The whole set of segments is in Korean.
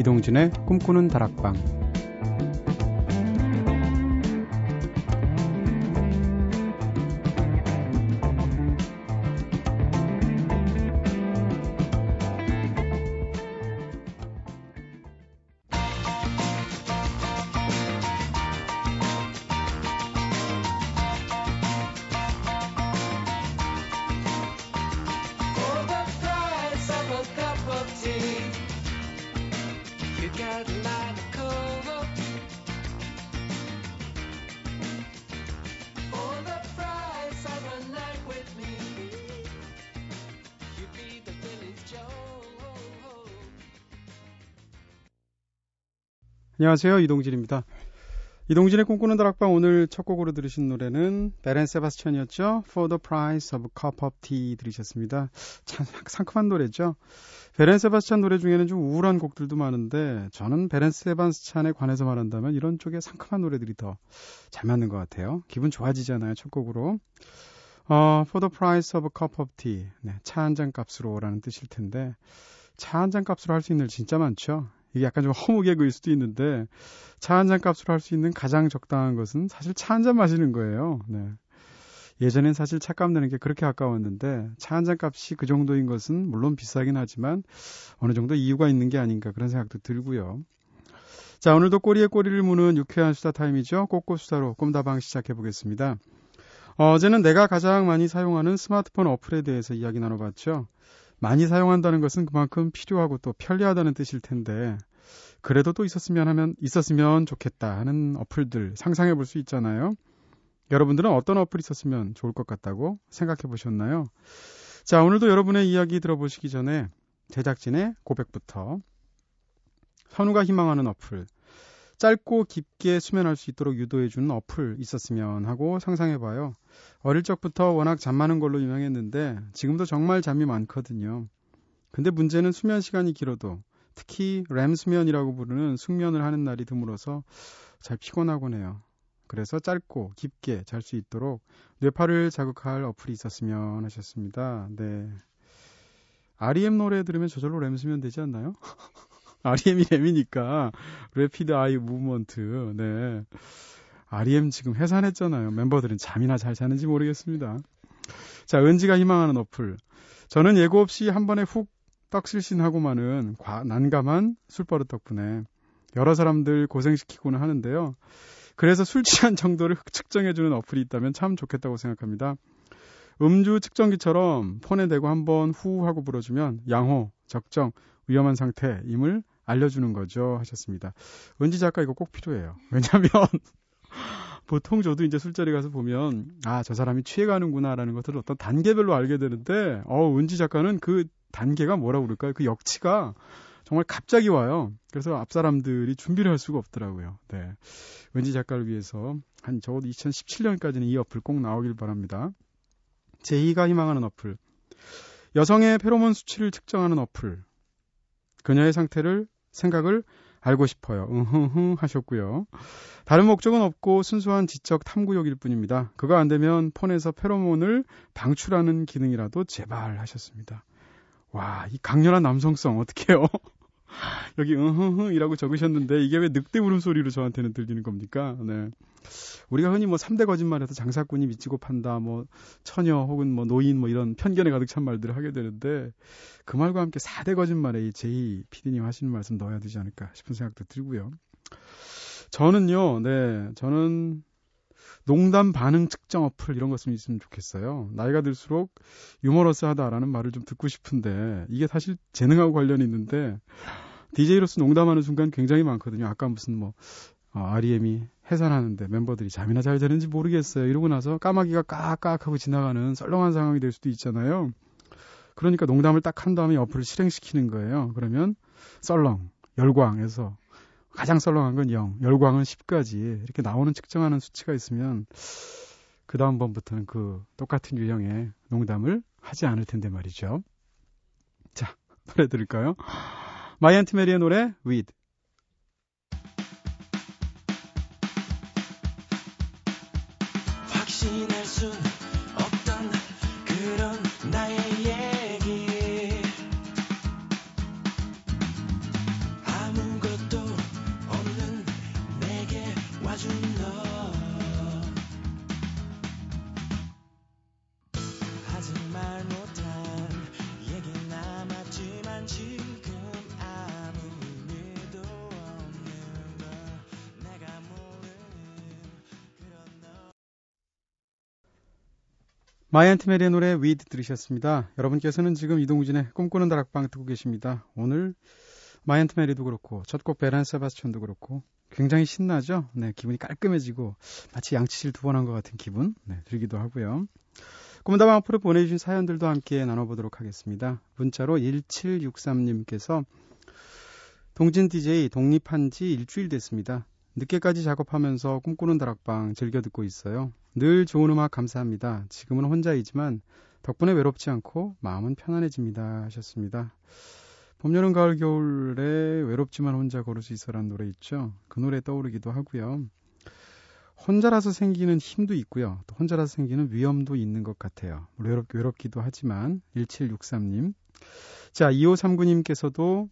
이동진의 꿈꾸는 다락방 안녕하세요. 이동진입니다. 이동진의 꿈꾸는 다락방 오늘 첫 곡으로 들으신 노래는 베렌 세바스찬이었죠. For the Price of a Cup of Tea 들으셨습니다. 참 상큼한 노래죠. 베렌 세바스찬 노래 중에는 좀 우울한 곡들도 많은데 저는 베렌 세바스찬에 관해서 말한다면 이런 쪽에 상큼한 노래들이 더 잘 맞는 것 같아요. 기분 좋아지잖아요. 첫 곡으로. 어, For the Price of a Cup of Tea. 네, 차 한 잔 값으로라는 뜻일 텐데 차 한 잔 값으로 할 수 있는 일 진짜 많죠. 이게 약간 좀 허무개그일 수도 있는데 차 한 잔 값으로 할 수 있는 가장 적당한 것은 사실 차 한 잔 마시는 거예요. 네. 예전엔 사실 차값 내는 게 그렇게 아까웠는데 차 한 잔 값이 그 정도인 것은 물론 비싸긴 하지만 어느 정도 이유가 있는 게 아닌가 그런 생각도 들고요. 자, 오늘도 꼬리에 꼬리를 무는 유쾌한 수다 타임이죠. 꼬꼬 수다로 꿈다방 시작해 보겠습니다. 어제는 내가 가장 많이 사용하는 스마트폰 어플에 대해서 이야기 나눠봤죠. 많이 사용한다는 것은 그만큼 필요하고 또 편리하다는 뜻일 텐데 그래도 또 있었으면 하면 있었으면 좋겠다 하는 어플들 상상해 볼 수 있잖아요. 여러분들은 어떤 어플이 있었으면 좋을 것 같다고 생각해 보셨나요? 자, 오늘도 여러분의 이야기 들어보시기 전에 제작진의 고백부터 선우가 희망하는 어플 짧고 깊게 수면할 수 있도록 유도해주는 어플 있었으면 하고 상상해봐요. 어릴 적부터 워낙 잠 많은 걸로 유명했는데 지금도 정말 잠이 많거든요. 근데 문제는 수면 시간이 길어도 특히 렘 수면이라고 부르는 숙면을 하는 날이 드물어서 잘 피곤하곤 해요. 그래서 짧고 깊게 잘 수 있도록 뇌파를 자극할 어플이 있었으면 하셨습니다. 네. REM 노래 들으면 저절로 렘 수면 되지 않나요? REM이 렘이니까 rapid eye movement. 네. REM 지금 해산했잖아요. 멤버들은 잠이나 잘 자는지 모르겠습니다. 자, 은지가 희망하는 어플. 저는 예고 없이 한 번에 훅 떡실신하고만은 과, 난감한 술버릇 덕분에 여러 사람들 고생시키고는 하는데요. 그래서 술 취한 정도를 측정해주는 어플이 있다면 참 좋겠다고 생각합니다. 음주 측정기처럼 폰에 대고 한번 후 하고 불어주면 양호, 적정, 위험한 상태임을 알려주는 거죠. 하셨습니다. 은지 작가 이거 꼭 필요해요. 왜냐면, 보통 저도 이제 술자리 가서 보면, 아, 저 사람이 취해가는구나라는 것들을 어떤 단계별로 알게 되는데, 어, 은지 작가는 그 단계가 뭐라고 그럴까요? 그 역치가 정말 갑자기 와요. 그래서 앞 사람들이 준비를 할 수가 없더라고요. 네. 은지 작가를 위해서 한 적어도 2017년까지는 이 어플 꼭 나오길 바랍니다. 제2가 희망하는 어플. 여성의 페로몬 수치를 측정하는 어플. 그녀의 상태를 생각을 알고 싶어요. 응흥흥 하셨고요. 다른 목적은 없고 순수한 지적 탐구욕일 뿐입니다. 그거 안 되면 폰에서 페로몬을 방출하는 기능이라도 제발 하셨습니다. 와, 이 강렬한 남성성 어떡해요? 여기 응흥흥이라고 적으셨는데 이게 왜 늑대 울음소리로 저한테는 들리는 겁니까? 네. 우리가 흔히 뭐 3대 거짓말에서 장사꾼이 미치고 판다, 뭐 처녀 혹은 뭐 노인 뭐 이런 편견에 가득 찬 말들을 하게 되는데 그 말과 함께 4대 거짓말에 이 제이 PD님 하시는 말씀 넣어야 되지 않을까 싶은 생각도 들고요. 저는요, 네, 저는 농담 반응 측정 어플 이런 것좀 있으면 좋겠어요. 나이가 들수록 유머러스하다라는 말을 좀 듣고 싶은데 이게 사실 재능하고 관련이 있는데 DJ로서 농담하는 순간 굉장히 많거든요. 아까 무슨 뭐 어, REM이 해산하는데 멤버들이 잠이나 잘 자는지 모르겠어요. 이러고 나서 까마귀가 깍깍 하고 지나가는 썰렁한 상황이 될 수도 있잖아요. 그러니까 농담을 딱 한 다음에 어플을 실행시키는 거예요. 그러면 썰렁, 열광해서 가장 썰렁한 건 0, 열광은 10까지 이렇게 나오는 측정하는 수치가 있으면 그 다음번부터는 그 똑같은 유형의 농담을 하지 않을 텐데 말이죠. 자, 노래 들을까요? 마이언트 메리의 노래 With 확신할 순없 마이 앤트 메리의 노래 With 들으셨습니다. 여러분께서는 지금 이동진의 꿈꾸는 다락방 듣고 계십니다. 오늘 마이 앤트 메리도 그렇고 첫 곡 벨 앤 세바스천도 그렇고 굉장히 신나죠? 네, 기분이 깔끔해지고 마치 양치질 두 번 한 것 같은 기분 네, 들기도 하고요. 꿈다방 앞으로 보내주신 사연들도 함께 나눠보도록 하겠습니다. 문자로 1763님께서 동진 DJ 독립한 지 일주일 됐습니다. 늦게까지 작업하면서 꿈꾸는 다락방 즐겨 듣고 있어요. 늘 좋은 음악 감사합니다. 지금은 혼자이지만 덕분에 외롭지 않고 마음은 편안해집니다. 하셨습니다. 봄, 여름, 가을, 겨울에 외롭지만 혼자 걸을 수 있어라는 노래 있죠. 그 노래 떠오르기도 하고요. 혼자라서 생기는 힘도 있고요. 또 혼자라서 생기는 위험도 있는 것 같아요. 외롭, 외롭기도 하지만 1763님. 자, 2539님께서도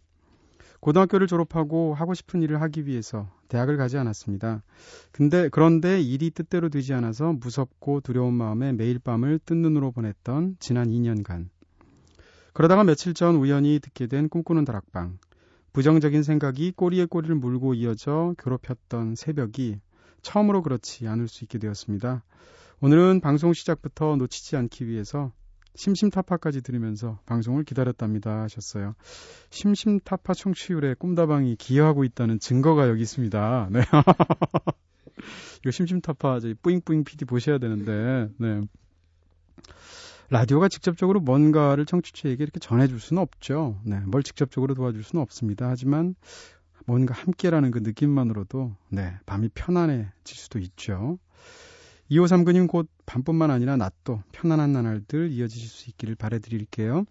고등학교를 졸업하고 하고 싶은 일을 하기 위해서 대학을 가지 않았습니다. 근데 그런데 일이 뜻대로 되지 않아서 무섭고 두려운 마음에 매일 밤을 뜬 눈으로 보냈던 지난 2년간. 그러다가 며칠 전 우연히 듣게 된 꿈꾸는 다락방. 부정적인 생각이 꼬리에 꼬리를 물고 이어져 괴롭혔던 새벽이 처음으로 그렇지 않을 수 있게 되었습니다. 오늘은 방송 시작부터 놓치지 않기 위해서 심심타파까지 들으면서 방송을 기다렸답니다 하셨어요. 심심타파 청취율에 꿈다방이 기여하고 있다는 증거가 여기 있습니다. 네. 이거 심심타파 저희 뿌잉뿌잉 PD 보셔야 되는데, 네. 라디오가 직접적으로 뭔가를 청취자에게 이렇게 전해줄 수는 없죠. 네. 뭘 직접적으로 도와줄 수는 없습니다. 하지만 뭔가 함께라는 그 느낌만으로도, 네. 밤이 편안해질 수도 있죠. 2539님 곧 밤뿐만 아니라 낮도 편안한 나날들 이어지실 수 있기를 바래드릴게요.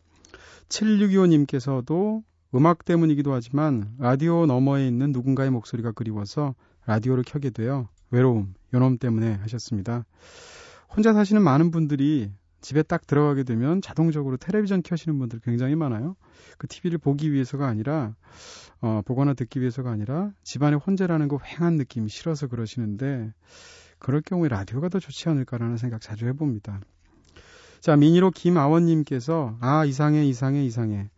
7625님께서도 음악 때문이기도 하지만 라디오 너머에 있는 누군가의 목소리가 그리워서 라디오를 켜게 되어 외로움, 연놈 때문에 하셨습니다. 혼자 사시는 많은 분들이 집에 딱 들어가게 되면 자동적으로 텔레비전 켜시는 분들 굉장히 많아요. 그 TV를 보기 위해서가 아니라, 어, 보거나 듣기 위해서가 아니라 집안에 혼자라는 거 휑한 느낌이 싫어서 그러시는데, 그럴 경우에 라디오가 더 좋지 않을까라는 생각 자주 해봅니다. 자, 미니로 김아원님께서, 아, 이상해, 이상해, 이상해.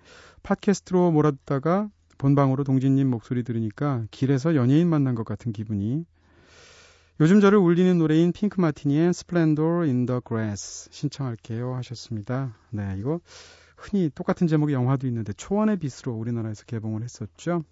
팟캐스트로 몰아듣다가 본방으로 동진님 목소리 들으니까 길에서 연예인 만난 것 같은 기분이. 요즘 저를 울리는 노래인 핑크 마티니의 Splendor in the Grass 신청할게요 하셨습니다. 네, 이거 흔히 똑같은 제목의 영화도 있는데 초원의 빛으로 우리나라에서 개봉을 했었죠.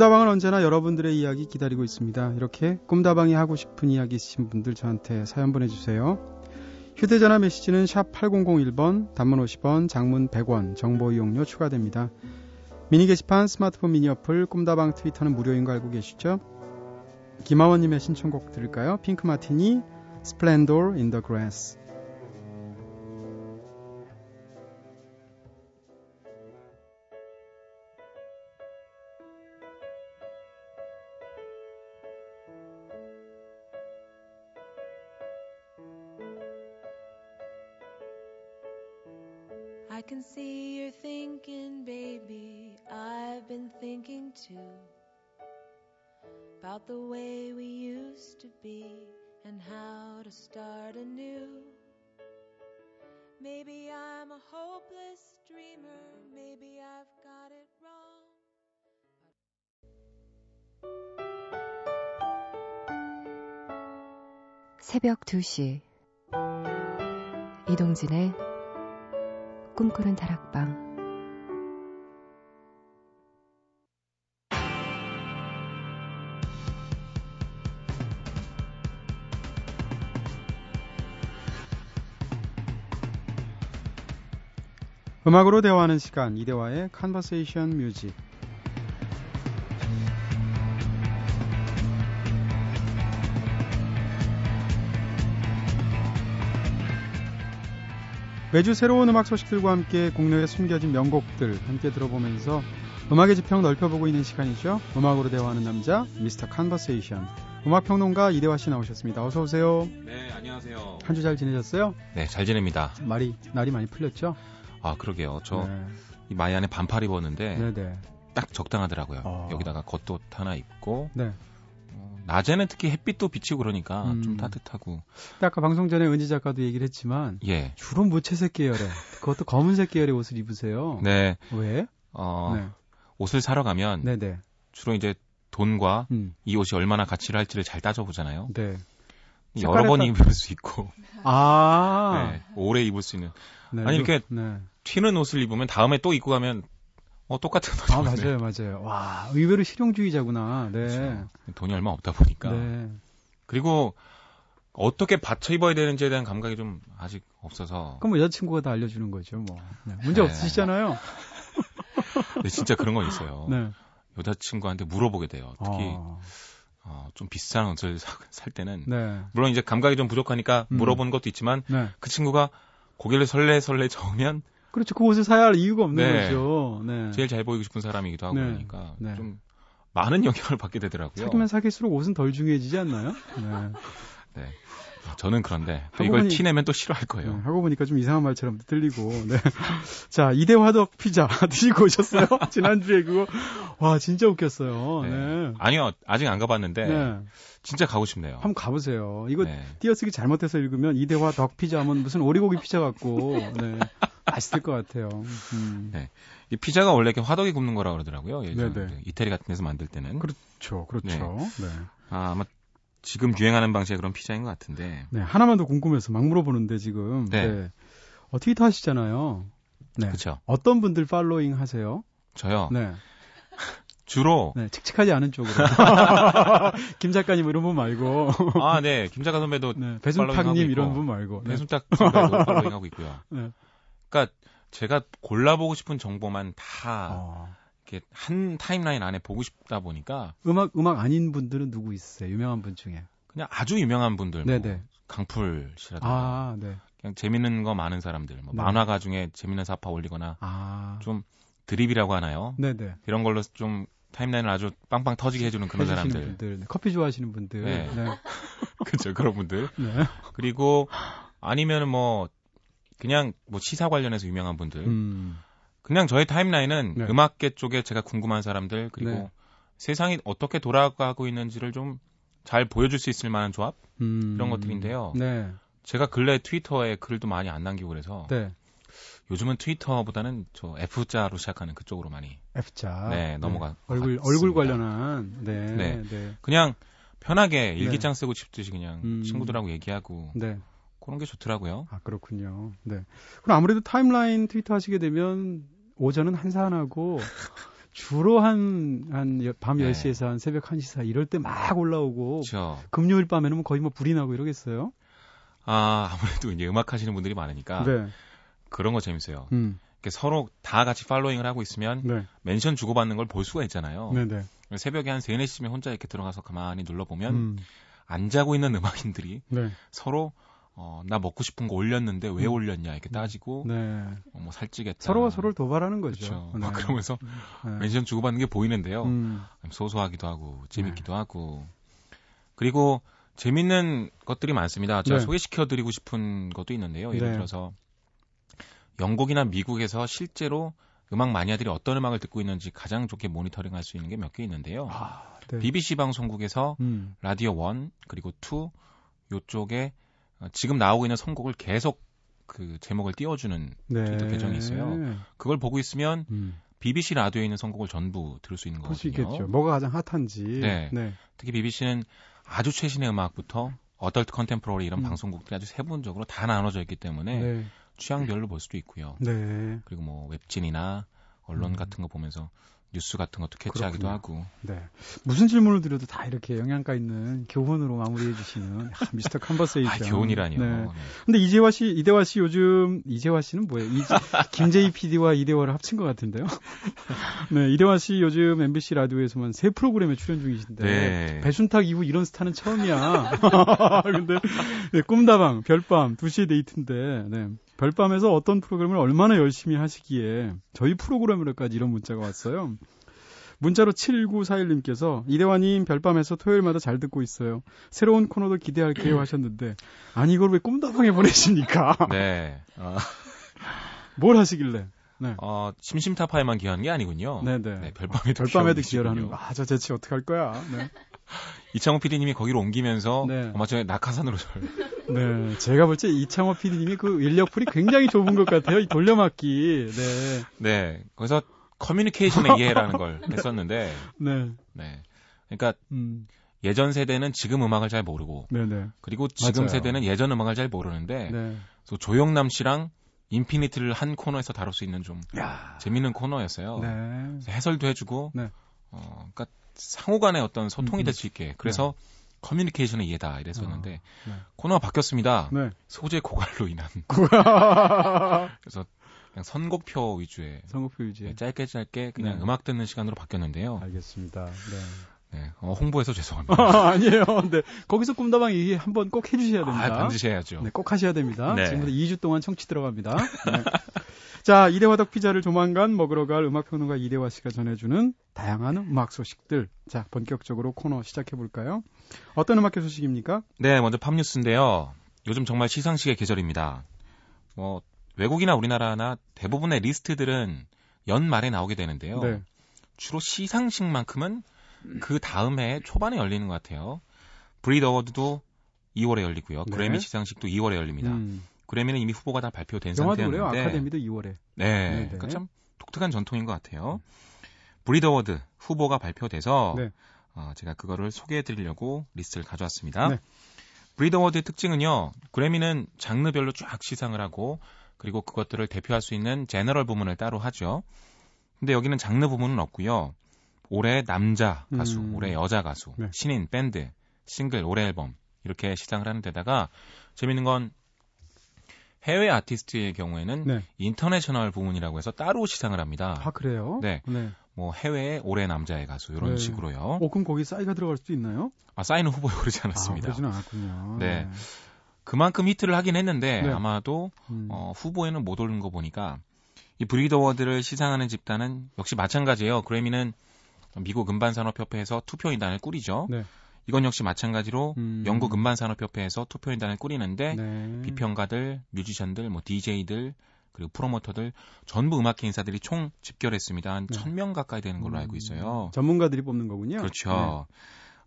꿈다방은 언제나 여러분들의 이야기 기다리고 있습니다. 이렇게 꿈다방이 하고 싶은 이야기 있으신 분들 저한테 사연 보내주세요. 휴대전화 메시지는 샵 8001번, 단문 50원, 장문 100원, 정보 이용료 추가됩니다. 미니 게시판, 스마트폰 미니 어플, 꿈다방 트위터는 무료인 거 알고 계시죠? 김하원님의 신청곡 들을까요? 핑크 마티니, Splendor in the Grass. I can see you're thinking, baby. I've been thinking too about the way we used to be and how to start anew. Maybe I'm a hopeless dreamer. Maybe I've got it wrong. 새벽 2시 이동진의 꿈꾸는 다락방. 음악으로 대화하는 시간 이대화의 Conversation Music 매주 새로운 음악 소식들과 함께 국내에 숨겨진 명곡들 함께 들어보면서 음악의 지평 넓혀보고 있는 시간이죠. 음악으로 대화하는 남자 Mr. Conversation. 음악 평론가 이대화 씨 나오셨습니다. 어서 오세요. 네, 안녕하세요. 한 주 잘 지내셨어요? 네, 잘 지냅니다. 말이 날이 많이 풀렸죠? 아, 그러게요. 저 네. 이 마이 안에 반팔 입었는데 네, 네. 딱 적당하더라고요. 어. 여기다가 겉옷 하나 입고 네. 어, 낮에는 특히 햇빛도 비치고 그러니까 음. 좀 따뜻하고 아까 방송 전에 은지 작가도 얘기를 했지만 예. 주로 무채색 계열의 그것도 검은색 계열의 옷을 입으세요. 네. 왜? 어, 네. 옷을 사러 가면 네, 네. 주로 이제 돈과 음. 이 옷이 얼마나 가치를 할지를 잘 따져보잖아요. 네. 여러 번 색깔에 입을 수 있고 아. 네, 오래 입을 수 있는 네. 아니, 이렇게 네. 튀는 옷을 입으면 다음에 또 입고 가면 어 똑같은 아, 맞아요, 맞아요. 와, 의외로 실용주의자구나. 네. 그렇죠. 돈이 얼마 없다 보니까 네. 그리고 어떻게 받쳐 입어야 되는지에 대한 감각이 좀 아직 없어서 그럼 뭐 여자친구가 다 알려주는 거죠, 뭐. 네. 문제 네. 없으시잖아요. 근데 진짜 그런 건 있어요. 네. 여자친구한테 물어보게 돼요. 특히 어, 어, 좀 비싼 옷을 사- 살 때는 네. 물론 이제 감각이 좀 부족하니까 음. 물어보는 것도 있지만 네. 그 친구가 고개를 설레설레 저으면 그렇죠. 그 옷을 사야 할 이유가 없는 네. 거죠. 네. 제일 잘 보이고 싶은 사람이기도 하고 네. 그러니까 네. 좀 많은 영향을 받게 되더라고요. 사귀면 사귈수록 옷은 덜 중요해지지 않나요? 네. 네. 저는 그런데 이걸 보니- 티내면 또 싫어할 네, 거예요. 하고 보니까 좀 이상한 말처럼 들리고. 네. 자, 이대 화덕 피자 드시고 오셨어요? 지난주에 그거. 와, 진짜 웃겼어요. 네. 네. 아니요, 아직 안 가봤는데 네. 진짜 가고 싶네요. 한번 가보세요. 이거 네. 띄어쓰기 잘못해서 읽으면 이대 화 덕 피자 하면 무슨 오리고기 피자 같고, 네. 맛있을 것 같아요. 음. 네. 이 피자가 원래 이렇게 화덕에 굽는 거라 그러더라고요. 예전 네네. 그 이태리 같은 데서 만들 때는. 그렇죠, 그렇죠. 네. 아, 아마 지금 유행하는 방식의 그런 피자인 것 같은데. 네, 하나만 더 궁금해서 막 물어보는데 지금. 네. 어, 트위터 하시잖아요. 네. 그렇죠. 어떤 분들 팔로잉 하세요? 저요. 네. 주로 네, 칙칙하지 않은 쪽으로. 김 작가님 이런 분 말고. 아, 네. 김자가 선배도 네, 배순탁님. 이런 분 말고. 네. 배순탁 선배도 팔로잉하고 있고요. 네. 그러니까 제가 골라보고 싶은 정보만 다 어, 이렇게 한 타임라인 안에 보고 싶다 보니까 음악 음악 아닌 분들은 누구 있으세요? 유명한 분 중에. 그냥 아주 유명한 분들, 뭐 네네. 강풀 씨라든가 아, 네. 그냥 재밌는 거 많은 사람들, 뭐 네. 만화가 중에 재밌는 사파 올리거나 아, 좀 드립이라고 하나요? 네네. 이런 걸로 좀 타임라인을 아주 빵빵 터지게 해주는 그런 사람들, 분들, 네, 커피 좋아하시는 분들. 네. 네. 그렇죠 그런 분들. 네. 그리고 아니면은 뭐 그냥 뭐 시사 관련해서 유명한 분들, 음, 그냥 저의 타임라인은 네. 음악계 쪽에 제가 궁금한 사람들 그리고 네. 세상이 어떻게 돌아가고 있는지를 좀 잘 보여줄 수 있을 만한 조합 음, 이런 것들인데요. 네. 제가 근래 트위터에 글도 많이 안 남기고 그래서 네. 요즘은 트위터보다는 저 F자로 시작하는 그쪽으로 많이 F자. 네, 넘어가- 얼굴. 얼굴 관련한. 네. 네. 네. 그냥 편하게 일기장 쓰고 싶듯이 그냥 음. 친구들하고 얘기하고 네. 그런 게 좋더라고요. 아, 그렇군요. 네. 그럼 아무래도 타임라인 트위터 하시게 되면 오전은 한산하고 주로 한, 한, 밤 네. 10시에서 한 새벽 1시 사이 이럴 때 막 올라오고 그렇죠. 금요일 밤에는 뭐 거의 뭐 불이 나고 이러겠어요? 아 아무래도 이제 음악 하시는 분들이 많으니까 네. 그런 거 재밌어요. 음. 서로 다 같이 following을 하고 있으면 네. mention 주고받는 걸 볼 수가 있잖아요. 네, 네. 새벽에 한 3, 4시쯤에 혼자 이렇게 들어가서 가만히 눌러보면 음. 안 자고 있는 음악인들이 네. 서로 어, 나 먹고 싶은 거 올렸는데 왜 음. 올렸냐 이렇게 따지고 네. 어, 뭐 살찌겠다. 서로가 서로를 도발하는 거죠. 그렇죠. 네. 막 그러면서 네. 멘션 주고받는 게 보이는데요. 음. 소소하기도 하고 재밌기도 네. 하고 그리고 재밌는 것들이 많습니다. 제가 네. 소개시켜드리고 싶은 것도 있는데요. 예를 네. 들어서 영국이나 미국에서 실제로 음악 마니아들이 어떤 음악을 듣고 있는지 가장 좋게 모니터링할 수 있는 게 몇 개 있는데요. 아, 네. BBC 방송국에서 음. 라디오 1 그리고 2 요쪽에 어, 지금 나오고 있는 선곡을 계속 그 제목을 띄워주는 네. 트위터 계정이 있어요. 그걸 보고 있으면 음. BBC 라디오에 있는 선곡을 전부 들을 수 있는 거거든요. 있겠죠. 뭐가 가장 핫한지. 네. 네. 특히 BBC는 아주 최신의 음악부터 어덜트 컨템포러리 이런 음. 방송국들이 아주 세분적으로 다 나눠져 있기 때문에 네. 취향별로 볼 수도 있고요. 네. 그리고 뭐 웹진이나 언론 음. 같은 거 보면서 뉴스 같은 것도 캐치하기도 그렇군요. 하고 네. 무슨 질문을 드려도 다 이렇게 영양가 있는 교훈으로 마무리해 주시는 아, Mr. Conversation. 아 교훈이라니요. 네. 네. 근데 이재화 씨, 이대화 씨 요즘 이재화 씨는 뭐예요? 이, 김재희 PD와 이대화를 합친 것 같은데요. 네, 이대화 씨 요즘 MBC 라디오에서만 새 프로그램에 출연 중이신데 네. 배순탁 이후 이런 스타는 처음이야. 근데 네, 꿈다방, 별밤, 2시에 데이트인데 네. 별밤에서 어떤 프로그램을 얼마나 열심히 하시기에 저희 프로그램으로까지 이런 문자가 왔어요. 문자로 7941님께서 이대화님 별밤에서 토요일마다 잘 듣고 있어요. 새로운 코너도 기대할게요 하셨는데 아니 이걸 왜 꿈다방에 보내십니까? 네. 어, 뭘 하시길래? 네. 어, 심심타파에만 기여한 게 아니군요. 네네. 네, 별밤에도 별밤에도 기여하고 기여를 하는. 거. 아, 저 재치 어떡할 거야. 네. 이창호 PD님이 거기로 옮기면서 네. 아마 전에 낙하산으로 절 네. 제가 볼 때 이창호 PD님이 그 인력풀이 굉장히 좁은 것 같아요. 이 돌려막기. 네. 네. 거기서 커뮤니케이션의 이해라는 걸 했었는데 네. 네. 그러니까 음. 예전 세대는 지금 음악을 잘 모르고 네네. 그리고 지금 맞아요. 세대는 예전 음악을 잘 모르는데 네. 그래서 조영남 씨랑 인피니트를 한 코너에서 다룰 수 있는 좀 야. 재밌는 코너였어요. 네. 그래서 해설도 해주고 네. 어, 그러니까 상호 간의 어떤 소통이 음, 될수 있게 그래서 커뮤니케이션의 이해다 이랬었는데 어, 네. 코너가 바뀌었습니다. 네. 소재 고갈로 인한 그래서 그냥 선곡표 위주의 유지. 네, 짧게 짧게 그냥 네. 음악 듣는 시간으로 바뀌었는데요. 알겠습니다. 네. 네, 어, 홍보해서 죄송합니다. 아, 아니에요. 네. 거기서 꿈다방 얘기 한번 꼭 해주셔야 됩니다. 아, 반드시 해야죠. 네, 꼭 하셔야 됩니다. 네. 지금부터 2주 동안 청취 들어갑니다. 네. 자, 이대화 덕 피자를 조만간 먹으러 갈 음악평론가 이대화 씨가 전해주는 다양한 음악 소식들. 자, 본격적으로 코너 시작해 볼까요? 어떤 음악계 소식입니까? 네, 먼저 팝뉴스인데요. 요즘 정말 시상식의 계절입니다. 뭐 외국이나 우리나라나 대부분의 리스트들은 연말에 나오게 되는데요. 네. 주로 시상식만큼은 그 다음 해 초반에 열리는 것 같아요. 브릿 어워드도 2월에 열리고요. 네. 그래미 시상식도 2월에 열립니다. 음, 그래미는 이미 후보가 다 발표된 영화도 그래요. 상태였는데 아카데미도 2월에. 네, 네네. 그러니까 참 독특한 전통인 것 같아요. 브릿 어워드 후보가 발표돼서 네. 어, 제가 그거를 소개해드리려고 리스트를 가져왔습니다. 네. 브릿 어워드의 특징은요. 그래미는 장르별로 쫙 시상을 하고 그리고 그것들을 대표할 수 있는 General 부문을 따로 하죠. 근데 여기는 장르 부문은 없고요. 올해 남자 가수, 음. 올해 여자 가수, 네. 신인, 밴드, 싱글, 올해 앨범 이렇게 시상을 하는 데다가 재밌는 건 해외 아티스트의 경우에는 네. International 부문이라고 해서 따로 시상을 합니다. 아, 그래요? 네. 네. 뭐 해외의 올해 남자의 가수 이런 네. 식으로요. 어, 그럼 거기 싸이가 들어갈 수도 있나요? 아, 싸이는 후보에 오르지 아, 않았습니다. 그러지는 않았군요. 네. 그만큼 히트를 하긴 했는데 네. 아마도 음. 어, 후보에는 못 오른 거 보니까 이 브릿 어워드를 시상하는 집단은 역시 마찬가지예요. 그래미는 미국 음반산업협회에서 투표인단을 꾸리죠. 네. 이건 역시 마찬가지로 음. 영국 음반산업협회에서 투표인단을 꾸리는데 네. 비평가들, 뮤지션들, 뭐 DJ들 그리고 프로모터들 전부 음악계 인사들이 총 집결했습니다. 한 네. 1000명 가까이 되는 걸로 알고 있어요. 음, 전문가들이 뽑는 거군요. 그렇죠.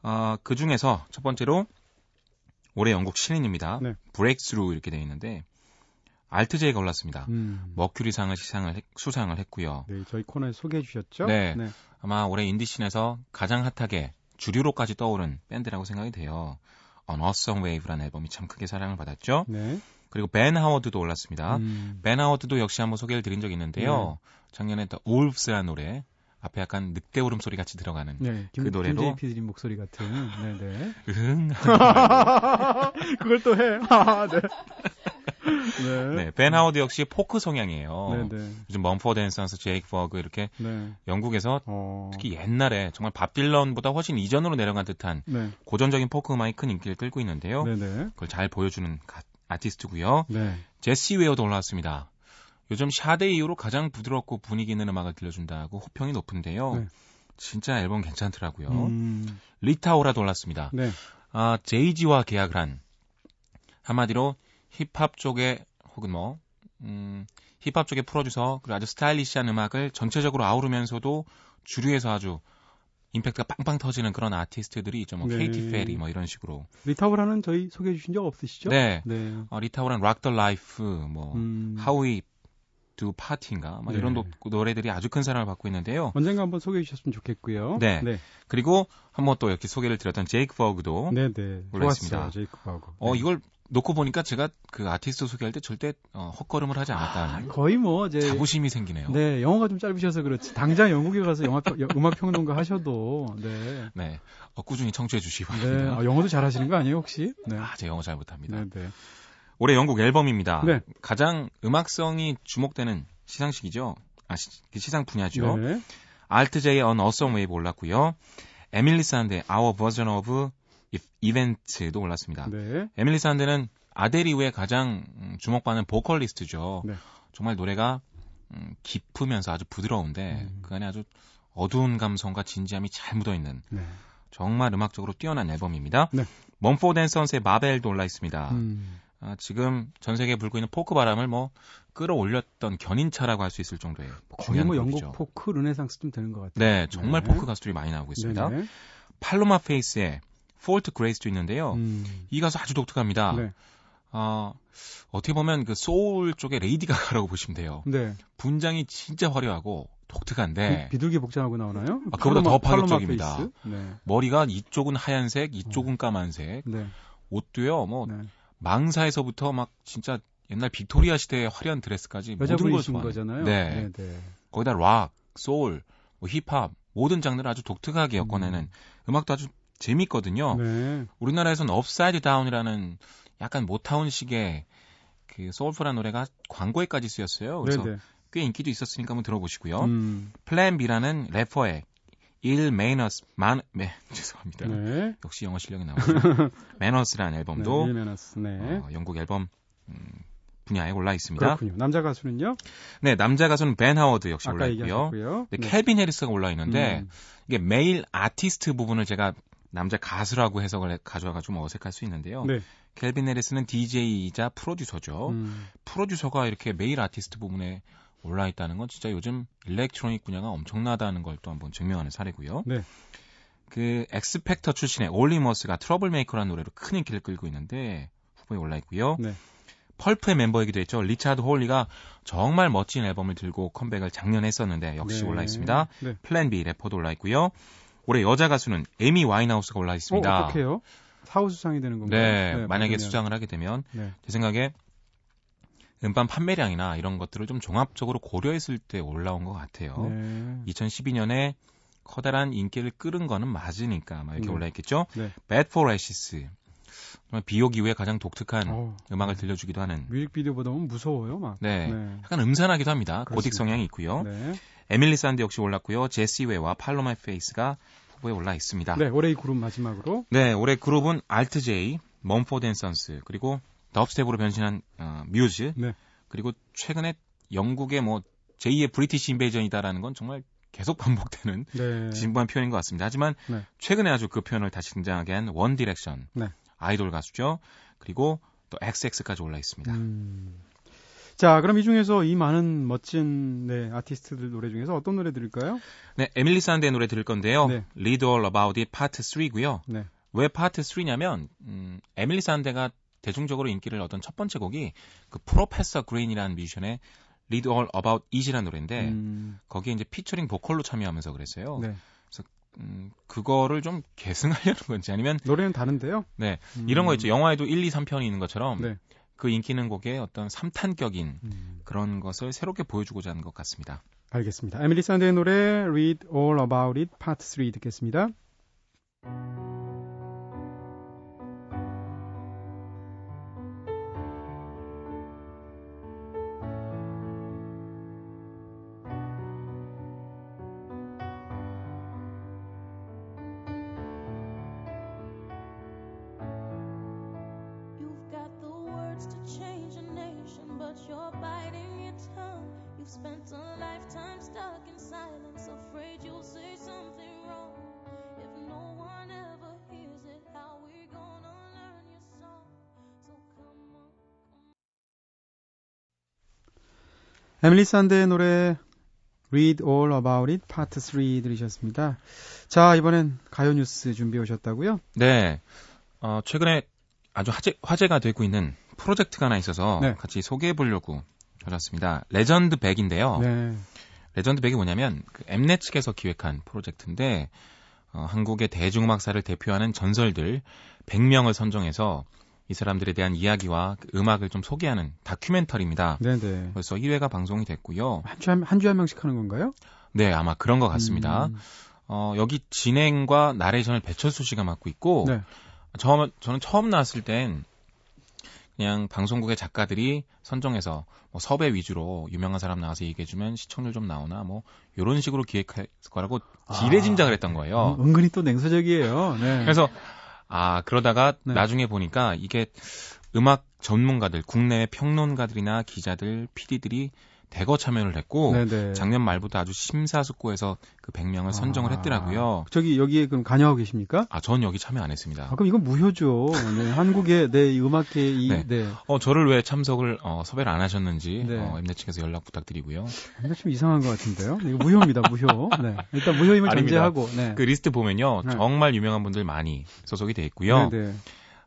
어, 그 중에서 첫 번째로 올해 영국 신인입니다. 네. 브레이크스루 이렇게 되어 있는데 알트제이가 올랐습니다. 네. 음. 머큐리상을 시상을 했- 수상을 했고요. 네, 저희 코너에 소개해 주셨죠? 네. 아마 올해 인디 scene에서 가장 핫하게 주류로까지 떠오른 밴드라고 생각이 돼요. An Awesome Wave라는 앨범이 참 크게 사랑을 받았죠. 네. 그리고 벤 하워드도 올랐습니다. 음. 벤 하워드도 역시 한번 소개를 드린 적이 있는데요. 작년에 The Wolves라는 노래 앞에 약간 늑대 울음소리 같이 들어가는 네, 김, 그 노래로- 김재희 PD님 목소리 같은. 네, 네. 응 그걸 또 해. 아, 네. 네. 네, 벤 하워드 역시 포크 성향이에요. 네, 네. 요즘 먼포드 앤 선스, 제이크 버그 이렇게 네. 영국에서 어. 특히 옛날에 정말 밥 딜런보다 훨씬 이전으로 내려간 듯한 네. 고전적인 포크 음악이 큰 인기를 끌고 있는데요. 네, 네. 그걸 잘 보여주는 가- 아티스트고요. 네. 제시 웨어도 올라왔습니다. 요즘 샤데 이후로 가장 부드럽고 분위기 있는 음악을 들려준다고 호평이 높은데요. 네. 진짜 앨범 괜찮더라고요. 음. 리타 오라도 올랐습니다. 네. 아, 제이지와 계약을 한 한마디로 힙합 쪽에 혹은 뭐 음, 힙합 쪽의 프로듀서 그리고 아주 스타일리시한 음악을 전체적으로 아우르면서도 주류에서 아주 임팩트가 빵빵 터지는 그런 아티스트들이 있죠. 뭐 네. 케이티 페리 뭐 이런 식으로. 리타 오라는 저희 소개해 주신 적 없으시죠? 네. 네. 어, 리타 오란 Roc the Life 뭐 음. How We Do Party인가 뭐 이런 네. 노, 노래들이 아주 큰 사랑을 받고 있는데요. 언젠가 한번 소개해 주셨으면 좋겠고요. 네. 네. 그리고 한번 또 이렇게 소개를 드렸던 제이크 버그도 네, 네. 올라있습니다. 좋았어요. 제이크하고. 어 네. 이걸 놓고 보니까 제가 그 아티스트 소개할 때 절대 어, 헛걸음을 하지 아, 않았다는 거의 뭐 이제 자부심이 생기네요. 네, 영어가 좀 짧으셔서 그렇지. 당장 영국에 가서 영화 평- 음악 평론가 하셔도 네. 네. 어, 꾸준히 청취해 주시기 네. 바랍니다. 아, 영어도 잘 하시는 거 아니에요, 혹시? 네. 아, 제가 영어 잘 못합니다. 네, 네. 올해 영국 앨범입니다. 네. 가장 음악성이 주목되는 시상식이죠. 아, 시, 상 분야죠. 네. 알트제이의 On Awesome Wave 올랐고요. 에밀리 산드의 Event도 올랐습니다. 네. 에밀리 산드는 아델 이후에 가장 음, 주목받는 보컬리스트죠. 네. 정말 노래가 음, 깊으면서 아주 부드러운데 음. 그 안에 아주 어두운 감성과 진지함이 잘 묻어있는 네. 정말 음악적으로 뛰어난 앨범입니다. 네. 먼포드 앤 선스의 Babel도 올라 있습니다. 음. 아, 지금 전 세계에 불고 있는 포크 바람을 뭐 끌어올렸던 견인차라고 할 수 있을 정도의 거의 중요한 뭐 곡이죠. 영국 포크 르네상스 좀 되는 것 같아요. 네, 정말 네. 포크 가수들이 많이 나오고 있습니다. 네네. 팔로마 페이스의 Fall to Grace도 있는데요. 음. 이 가수 아주 독특합니다. 네. 아, 어떻게 보면 그 소울 쪽의 레이디 가가라고 보시면 돼요. 네. 분장이 진짜 화려하고 독특한데 비- 비둘기 복장하고 나오나요? 아, 그보다 더 파격적입니다. 네. 머리가 이쪽은 하얀색, 이쪽은 까만색, 네. 옷도요. 뭐 네. 망사에서부터 막 진짜 옛날 빅토리아 시대의 화려한 드레스까지 모든 걸 소화하는. 거잖아요. 네. 네. 거기다 락, 소울, 뭐 힙합 모든 장르를 아주 독특하게 엮어내는 음악도 아주 재밌거든요. 네. 우리나라에서는 Upside Down이라는 약간 모타운식의 그 소울풀한 노래가 광고에까지 쓰였어요. 그래서 네. 꽤 인기도 있었으니까 한번 들어보시고요. 음. 플랜 B라는 래퍼의 Ill Manors 만 네, 죄송합니다. 네. 역시 영어 실력이 나오죠. Manors라는 앨범도 네. Ill Manors. 네. 어, 영국 앨범 음, 분야에 올라 있습니다. 그렇군요. 남자 가수는요? 네, 남자 가수는 벤 하워드 역시 올라 있고요. 얘기하셨고요. 네, 켈빈 해리스가 올라 있는데 음. 이게 Male Artist 부분을 제가 남자 가수라고 해석을 해- 가져와가 좀 어색할 수 있는데요. 네. 캘빈 해리스는 DJ이자 프로듀서죠. 음. 프로듀서가 이렇게 Male Artist 부분에 올라 있다는 건 진짜 요즘 일렉트로닉 분야가 엄청나다는 걸 또 한번 증명하는 사례고요. 네. 그 X Factor 출신의 올리 머스가 Troublemaker라는 노래로 큰 인기를 끌고 있는데 후보에 올라 있고요. 네. 펄프의 멤버이기도 했죠. 리차드 홀리가 정말 멋진 앨범을 들고 컴백을 작년에 했었는데 역시 네. 올라 있습니다. 네. 플랜 B 래퍼도 올라 있고요. 올해 여자 가수는 에이미 와인하우스가 올라 있습니다. 어, 어떻게요? 사후 수상이 되는 건가요? 네, 만약에 그러면. 수상을 하게 되면 네. 제 생각에 음반 판매량이나 이런 것들을 좀 종합적으로 고려했을 때 올라온 것 같아요. 네. 2012년에 커다란 인기를 끌은 거는 맞으니까 아마 이렇게 네. 올라 있겠죠. 네. Bat for Lashes 비욕 이후에 가장 독특한 어, 음악을 들려주기도 하는 뮤직비디오 보다 보면 무서워요, 막. 네, 네. 약간 음산하기도 합니다. 그렇습니다. 고딕 성향이 있고요. 네. 에밀리 산드 역시 올랐고요. 제시 웨어와 팔로마 페이스가 후보에 올라 있습니다. 네, 올해 이 그룹 마지막으로. 네, 올해 그룹은 알트 제이, 먼포드 앤 선스, 그리고 덥스텝으로 변신한 어, 뮤즈, 네. 그리고 최근에 영국의 뭐 제2의 브리티시 인베이전이다라는 건 정말 계속 반복되는 네. 진부한 표현인 것 같습니다. 하지만 네. 최근에 아주 그 표현을 다시 등장하게 한 원 디렉션 네. 아이돌 가수죠. 그리고 또 XX까지 올라 있습니다. 음. 자, 그럼 이 중에서 이 많은 멋진 네, 아티스트들 노래 중에서 어떤 노래 들을까요? 네, 에밀리 산드의 노래 들을 건데요. 네. Read All About It 파트 3고요. 네. 왜 파트 3냐면 음, 에밀리 산드가 대중적으로 인기를 얻은 첫 번째 곡이 그 프로페서 그린이라는 뮤지션의 Read All About It이라는 노래인데 음, 거기에 이제 피처링 보컬로 참여하면서 그랬어요. 네. 음, 그거를 좀 계승하려는 건지 아니면 노래는 다른데요? 네, 음, 이런 거 있죠. 영화에도 1, 2, 3편이 있는 것처럼 네. 그 인기 있는 곡의 어떤 3탄격인 음, 그런 것을 새롭게 보여주고자 하는 것 같습니다. 알겠습니다. 에밀리 산드의 노래 Read All About It Part 3 듣겠습니다. 에밀리 산드의 노래 Read All About It Part 3 들으셨습니다. 자, 이번엔 가요 뉴스 준비해 오셨다고요? 네, 어, 최근에 아주 화제, 화제가 되고 있는 프로젝트가 하나 있어서 네. 같이 소개해 보려고 가져왔습니다. 레전드 100인데요. 네. 레전드 100이 뭐냐면 그 엠넷 측에서 기획한 프로젝트인데 어, 한국의 대중음악사를 대표하는 전설들 100명을 선정해서 이 사람들에 대한 이야기와 그 음악을 좀 소개하는 다큐멘터리입니다. 네, 네. 벌써 1회가 방송이 됐고요. 한 주에 한, 주에 한 명씩 하는 건가요? 네, 아마 그런 것 같습니다. 음, 어, 여기 진행과 나레이션을 배철수 씨가 맡고 있고 네. 처음, 저는 처음 나왔을 땐 그냥 방송국의 작가들이 선정해서 뭐 섭외 위주로 유명한 사람 나와서 얘기해주면 시청률 좀 나오나 뭐 이런 식으로 기획할 거라고 지레짐작을 했던 거예요. 은- 은근히 또 냉소적이에요. 네. 그래서 아, 그러다가 네. 나중에 보니까 이게 음악 전문가들, 국내외 평론가들이나 기자들, PD들이 대거 참여를 했고 네네. 작년 말부터 아주 심사숙고해서 그 100명을 선정을 아, 했더라고요. 저기 여기에 그럼 관여하고 계십니까? 아, 전 여기 참여 안 했습니다. 아, 그럼 이건 무효죠. 네, 한국의 네, 이 음악계 이 네. 네. 어, 저를 왜 참석을 어, 섭외를 안 하셨는지 네. 어, 엠넷 측에서 연락 부탁드리고요. 근데 좀 이상한 것 같은데요. 이거 무효입니다. 무효. 네. 일단 무효임을 아닙니다. 전제하고. 네. 그 리스트 보면요. 네. 정말 유명한 분들 많이 소속이 돼 있고요. 네, 네.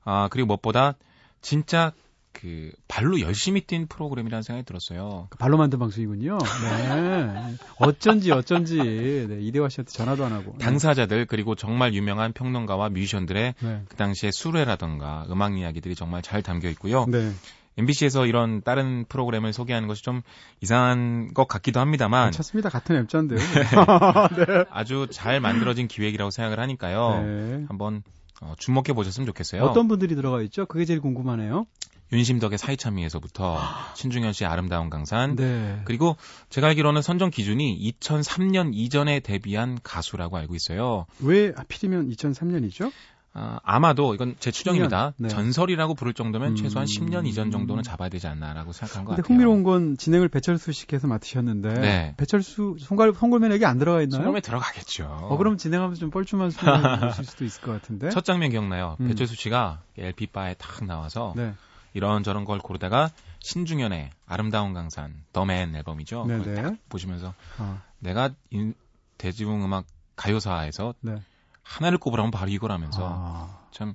아, 그리고 무엇보다 진짜 그 발로 열심히 뛴 프로그램이라는 생각이 들었어요. 그 발로 만든 방송이군요. 네. 어쩐지 어쩐지 네, 이대화 씨한테 전화도 안 하고. 당사자들 그리고 정말 유명한 평론가와 뮤지션들의 네. 그 당시의 수레라던가 음악 이야기들이 정말 잘 담겨 있고요. 네. MBC에서 이런 다른 프로그램을 소개하는 것이 좀 이상한 것 같기도 합니다만 괜찮습니다. 같은 앱자인데요. 아주 잘 만들어진 기획이라고 생각을 하니까요. 네. 한번 어, 주목해 보셨으면 좋겠어요. 어떤 분들이 들어가 있죠? 그게 제일 궁금하네요. 윤심덕의 사이참미에서부터 신중현 씨의 아름다운 강산 네. 그리고 제가 알기로는 선정 기준이 2003년 이전에 데뷔한 가수라고 알고 있어요. 왜 하필이면 2003년이죠? 아, 아마도 이건 제 추정입니다. 10년, 네. 전설이라고 부를 정도면 음. 최소한 10년 이전 정도는 잡아야 되지 않나라고 생각한 것 근데 같아요. 흥미로운 건 진행을 배철수 씨께서 맡으셨는데 네. 배철수 송골 송골매에게 안 들어가 있나요? 소금에 들어가겠죠. 어 그럼 진행하면서 좀 뻘쭘한 순간이 있을 수도 있을 것 같은데. 첫 장면 기억나요? 음. 배철수 씨가 LP 바에 탁 나와서 네. 이런저런 걸 고르다가 신중현의 아름다운 강산 더맨 앨범이죠. 네네. 그걸 딱 보시면서 아, 내가 인- 대중음악 가요사에서 네. 하나를 꼽으라면 바로 이거라면서 아, 참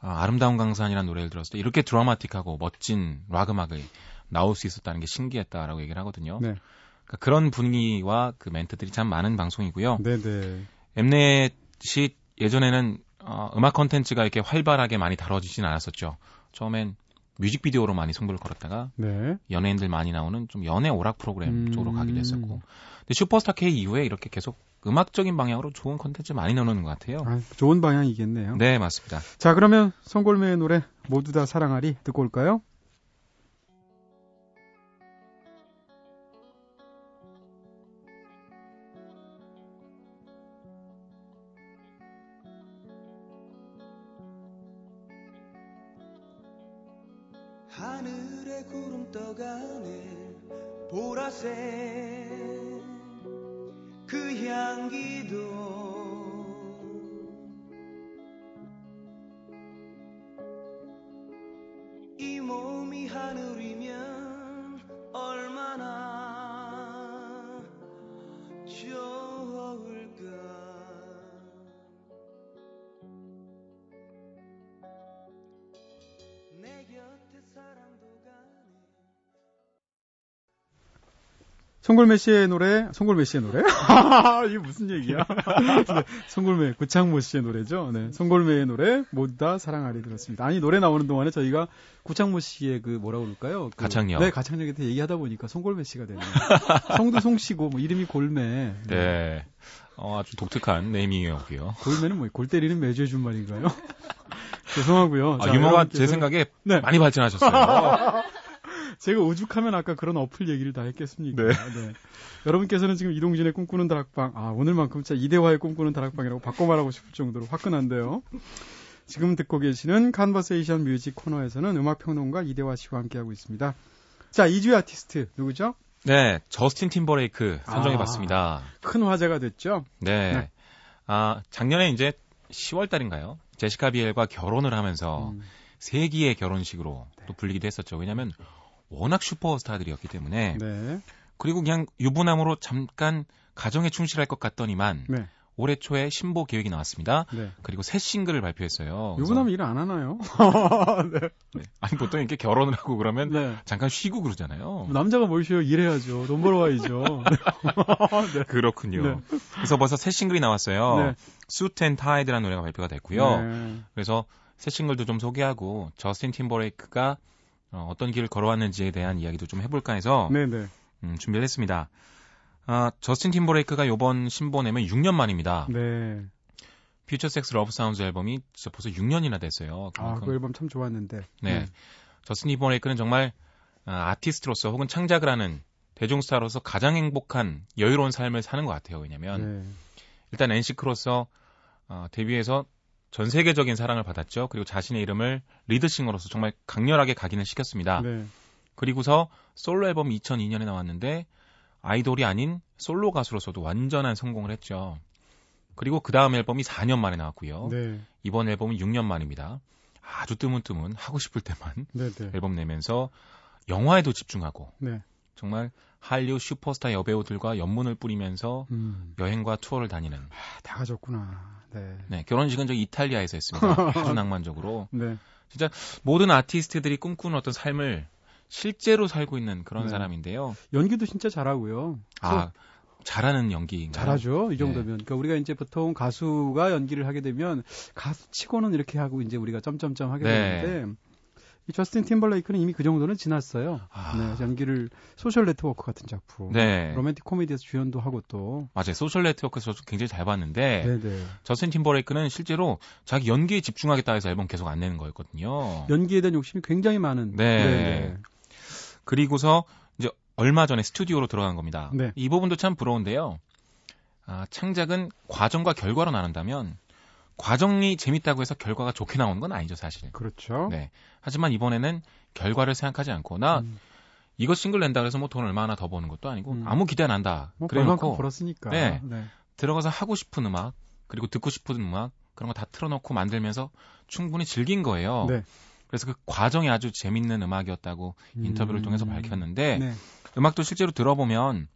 아름다운 강산이라는 노래를 들었을 때 이렇게 드라마틱하고 멋진 락 음악이 나올 수 있었다는 게 신기했다라고 얘기를 하거든요. 네. 그러니까 그런 분위기와 그 멘트들이 참 많은 방송이고요. 네네. 엠넷이 예전에는 어, 음악 컨텐츠가 이렇게 활발하게 많이 다뤄지진 않았었죠. 처음엔 뮤직비디오로 많이 승부를 걸었다가 네. 연예인들 많이 나오는 좀 연예 오락 프로그램 음. 쪽으로 가기도 했었고. 근데 슈퍼스타 K 이후에 이렇게 계속 음악적인 방향으로 좋은 컨텐츠 많이 넣는 것 같아요. 아, 좋은 방향이겠네요. 네, 맞습니다. 자, 그러면 송골매의 노래 모두 다 사랑하리 듣고 올까요? 떠가네 보라색 그 향기도 송골매 씨의 노래, 송골매 씨의 노래? 이게 무슨 얘기야? 네, 송골매, 구창모 씨의 노래죠. 네, 송골매의 노래 모두 다 사랑하리 들었습니다. 아니 노래 나오는 동안에 저희가 구창모 씨의 그 뭐라 그럴까요? 그, 가창력. 네, 가창력에 대해 얘기하다 보니까 송골매 씨가 되네요. 송도 송 씨고 뭐 이름이 골매. 네. 어, 아주 독특한 네이밍이었고요. 골매는 뭐 골 때리는 매주의 준 말인가요? 죄송하고요. 아, 자, 유머가 제 여러분께서- 생각에 네. 많이 발전하셨어요. 제가 오죽하면 아까 그런 어플 얘기를 다 했겠습니까? 네. 네. 여러분께서는 지금 이동진의 꿈꾸는 다락방, 아, 오늘만큼 진짜 이대화의 꿈꾸는 다락방이라고 바꿔 말하고 싶을 정도로 화끈한데요. 지금 듣고 계시는 Conversation Music 코너에서는 음악평론가 이대화 씨와 함께하고 있습니다. 자, 이주의 아티스트, 누구죠? 네, 저스틴 팀버레이크 선정해 아. 봤습니다. 큰 화제가 됐죠? 네. 네. 아, 작년에 이제 10월 달인가요? 제시카 비엘과 결혼을 하면서 음, 세기의 결혼식으로 또 불리기도 했었죠. 왜냐면 워낙 슈퍼스타들이었기 때문에 네. 그리고 그냥 유부남으로 잠깐 가정에 충실할 것 같더니만 네. 올해 초에 신보 계획이 나왔습니다. 네. 그리고 새 싱글을 발표했어요. 유부남 일 안 하나요? 네. 네. 아니 보통 이렇게 결혼을 하고 그러면 네. 잠깐 쉬고 그러잖아요. 남자가 뭘 쉬어요? 일해야죠. 돈 벌어와야죠. 네. 그렇군요. 네. 그래서 벌써 새 싱글이 나왔어요. 네. Suit and Tie라는 노래가 발표가 됐고요. 네. 그래서 새 싱글도 좀 소개하고 저스틴 팀버레이크가 어떤 길을 걸어왔는지에 대한 이야기도 좀 해볼까 해서 네, 네. 음, 준비를 했습니다. 아, 저스틴 팀버레이크가 요번 신보 내면 6년 만입니다. 네. Future Sex Love Sound 앨범이 진짜 벌써 6년이나 됐어요. 아, 그만큼 그 앨범 참 좋았는데. 네. 저스틴 팀버레이크는 정말 아, 아티스트로서 혹은 창작을 하는 대중스타로서 가장 행복한 여유로운 삶을 사는 것 같아요. 왜냐면 네. 일단 NC크로서 어, 데뷔해서 전 세계적인 사랑을 받았죠. 그리고 자신의 이름을 리드싱어로서 정말 강렬하게 각인을 시켰습니다. 네. 그리고서 솔로 앨범 2002년에 나왔는데 아이돌이 아닌 솔로 가수로서도 완전한 성공을 했죠. 그리고 그 다음 앨범이 4년 만에 나왔고요. 네. 이번 앨범은 6년 만입니다. 아주 뜨문뜨문 하고 싶을 때만 네, 네. 앨범 내면서 영화에도 집중하고 네. 정말 한류 슈퍼스타 여배우들과 연문을 뿌리면서 음. 여행과 투어를 다니는 아, 다 가졌구나. 네. 네, 결혼식은 저 이탈리아에서 했습니다. 아주 낭만적으로 네. 모든 아티스트들이 꿈꾸는 어떤 삶을 실제로 살고 있는 그런 네. 사람인데요. 연기도 진짜 잘하고요. 아 잘하는 연기인가요? 잘하죠. 이 네. 정도면. 그러니까 우리가 이제 보통 가수가 연기를 하게 되면 가수 치고는 이렇게 하고 이제 우리가 점점점 하게 네. 되는데 이 저스틴 팀버레이크는 이미 그 정도는 지났어요. 아. 네, 연기를 소셜 네트워크 같은 작품, 네. 로맨틱 코미디에서 주연도 하고 또, 맞아요. 소셜 네트워크에서 저도 굉장히 잘 봤는데 네, 네. 저스틴 팀버레이크는 실제로 자기 연기에 집중하겠다 해서 앨범 계속 안 내는 거였거든요. 연기에 대한 욕심이 굉장히 많은. 네. 그리고서 이제 얼마 전에 스튜디오로 들어간 겁니다. 네. 이 부분도 참 부러운데요. 아, 창작은 과정과 결과로 나눈다면 과정이 재밌다고 해서 결과가 좋게 나오는 건 아니죠, 사실. 그렇죠. 네. 하지만 이번에는 결과를 생각하지 않고 나 음, 이거 싱글 낸다 그래서 뭐 돈 얼마나 더 버는 것도 아니고 음. 아무 기대 안 한다. 뭐 그래 벌만큼 놓고 벌었으니까. 네. 네. 들어가서 하고 싶은 음악 그리고 듣고 싶은 음악 그런 거 다 틀어놓고 만들면서 충분히 즐긴 거예요. 네. 그래서 그 과정이 아주 재밌는 음악이었다고 인터뷰를 음. 통해서 밝혔는데 네. 음악도 실제로 들어보면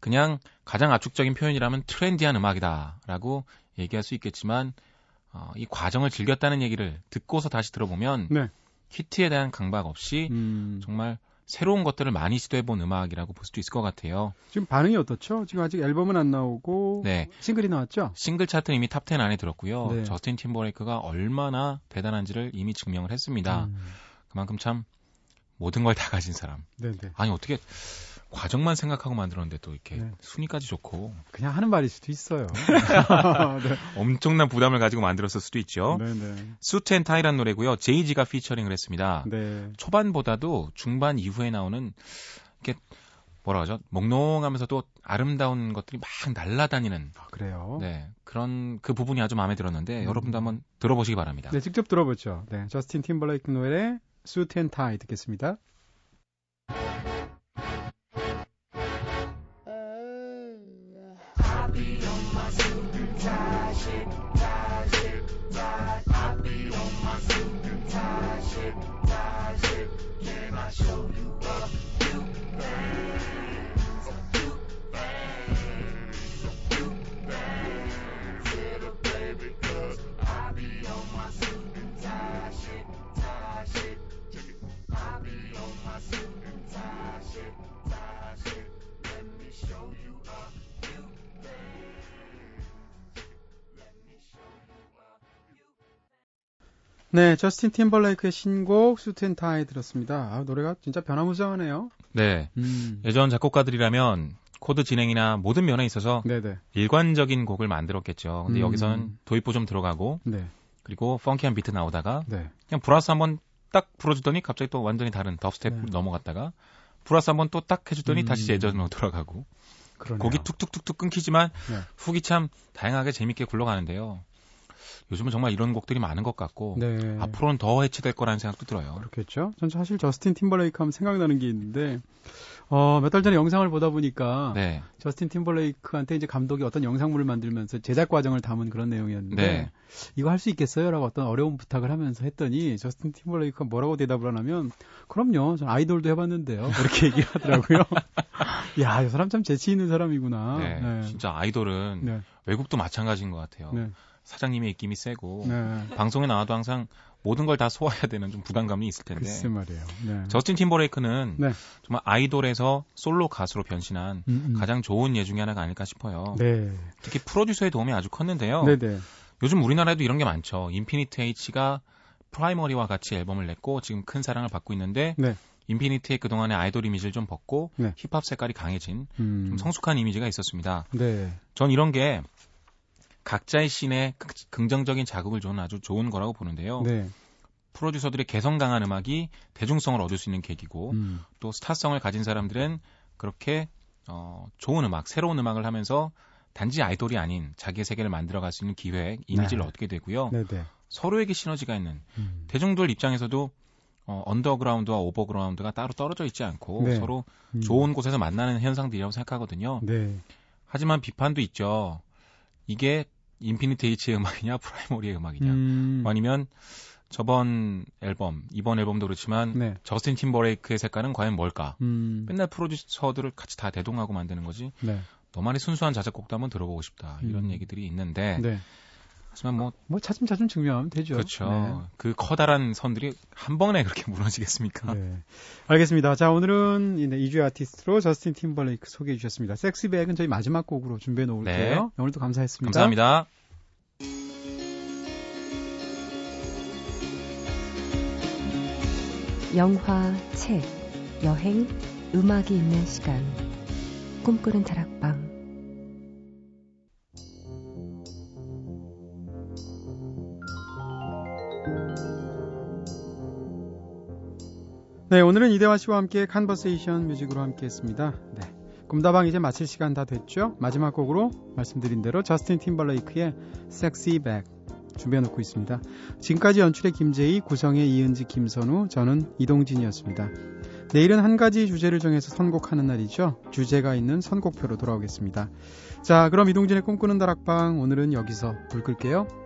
그냥 가장 압축적인 표현이라면 트렌디한 음악이다라고 얘기할 수 있겠지만 어, 이 과정을 즐겼다는 얘기를 듣고서 다시 들어보면 네. 히트에 대한 강박 없이 음, 정말 새로운 것들을 많이 시도해본 음악이라고 볼 수도 있을 것 같아요. 지금 반응이 어떻죠? 지금 아직 앨범은 안 나오고 네. 싱글이 나왔죠? 싱글 차트는 이미 top 10 안에 들었고요. 네. 저스틴 팀버레이크가 얼마나 대단한지를 이미 증명을 했습니다. 음, 그만큼 참 모든 걸 다 가진 사람. 네, 네. 아니 어떻게 과정만 생각하고 만들었는데 또 이렇게 네. 순위까지 좋고 그냥 하는 말일 수도 있어요. 네. 엄청난 부담을 가지고 만들었을 수도 있죠. 네, 네. and Tie란 노래고요. 제이지가 피처링을 했습니다. 네. 초반보다도 중반 이후에 나오는 이렇게 뭐라 하죠? 몽롱하면서도 아름다운 것들이 막 날아다니는 아, 그래요? 네 그런 그 부분이 아주 마음에 들었는데 음. 여러분도 한번 들어보시기 바랍니다. 네, 직접 들어보죠. 네, 저스틴 팀벌레이크 노래 and Tie 듣겠습니다. show you 네, 저스틴 팀버레이크의 신곡 Tie 들었습니다. 아, 노래가 진짜 변화무쌍하네요. 네 음. 예전 작곡가들이라면 코드 진행이나 모든 면에 있어서 네, 네. 일관적인 곡을 만들었겠죠. 근데 음. 여기서는 도입부 좀 들어가고 네. 그리고 펑키한 비트 나오다가 네. 그냥 브라스 한번 딱 불어주더니 갑자기 또 완전히 다른 dubstep 네. 넘어갔다가 브라스 한번 또 딱 해주더니 음. 다시 예전으로 돌아가고 그러네요. 곡이 툭툭툭툭 끊기지만 네. hook이 참 다양하게 재밌게 굴러가는데요. 요즘은 정말 이런 곡들이 많은 것 같고 네. 앞으로는 더 해체될 거라는 생각도 들어요. 그렇겠죠. 전 사실 저스틴 팀벌레이크 하면 생각나는 게 있는데 어, 몇 달 전에 영상을 보다 보니까 네, 저스틴 팀벌레이크한테 이제 감독이 어떤 영상물을 만들면서 제작 과정을 담은 그런 내용이었는데 네. 이거 할 수 있겠어요?라고 어떤 어려운 부탁을 하면서 했더니 저스틴 팀벌레이크가 뭐라고 대답을 하냐면 그럼요, 전 아이돌도 해 봤는데요. 이렇게 얘기를 하더라고요. 야, 이 사람 참 재치 있는 사람이구나. 네, 네. 진짜 아이돌은 네. 외국도 마찬가지인 것 같아요. 네. 사장님의 입김이 세고 네. 방송에 나와도 항상 모든 걸 다 소화해야 되는 좀 부담감이 있을 텐데 글쎄 말이에요. 네. 저스틴 팀버레이크는 네. 정말 아이돌에서 솔로 가수로 변신한 음, 음. 가장 좋은 예 중에 하나가 아닐까 싶어요. 네. 특히 프로듀서의 도움이 아주 컸는데요. 네, 네. 요즘 우리나라에도 이런 게 많죠. 인피니트 H가 프라이머리와 같이 앨범을 냈고 지금 큰 사랑을 받고 있는데 네. 인피니트의 그동안의 아이돌 이미지를 좀 벗고 네. 힙합 색깔이 강해진 음. 좀 성숙한 이미지가 있었습니다. 네. 전 이런 게 각자의 씬에 긍- 긍정적인 자극을 주는 아주 좋은 거라고 보는데요. 네. 프로듀서들의 개성 강한 음악이 대중성을 얻을 수 있는 계기고 음. 또 스타성을 가진 사람들은 그렇게 어, 좋은 음악, 새로운 음악을 하면서 단지 아이돌이 아닌 자기의 세계를 만들어갈 수 있는 기획, 이미지를 네. 얻게 되고요. 네네. 서로에게 시너지가 있는 음. 대중들 입장에서도 어, 언더그라운드와 오버그라운드가 따로 떨어져 있지 않고 네. 서로 음. 좋은 곳에서 만나는 현상들이라고 생각하거든요. 네. 하지만 비판도 있죠. 이게 인피니트 H의 음악이냐 프라이머리의 음악이냐 음. 아니면 저번 앨범 이번 앨범도 그렇지만 네. 저스틴 팀버레이크의 색깔은 과연 뭘까? 음. 맨날 프로듀서들을 같이 다 대동하고 만드는 거지. 네. 너만의 순수한 자작곡도 한번 들어보고 싶다. 이런 음. 얘기들이 있는데 네. 하지만 뭐 뭐 차츰차츰 증명하면 되죠. 그렇죠. 그 커다란 선들이 한 번에 그렇게 무너지겠습니까? 네. 네. 알겠습니다. 자, 오늘은 이 2주 아티스트로 저스틴 팀벌레이크 소개해 주셨습니다. 섹시백은 저희 마지막 곡으로 준비해 놓을게요. 네. 오늘도 감사했습니다. 감사합니다. 영화, 책, 여행, 음악이 있는 시간. 꿈꾸는 다락방. 네, 오늘은 이대화 씨와 함께 Conversation Music으로 함께 했습니다. 네. 꿈다방 이제 마칠 시간 다 됐죠? 마지막 곡으로 말씀드린 대로 저스틴 팀버레이크의 SexyBack 준비해 놓고 있습니다. 지금까지 연출의 김재희, 구성의 이은지, 김선우, 저는 이동진이었습니다. 내일은 한 가지 주제를 정해서 선곡하는 날이죠. 주제가 있는 선곡표로 돌아오겠습니다. 자, 그럼 이동진의 꿈꾸는 다락방 오늘은 여기서 불 끌게요.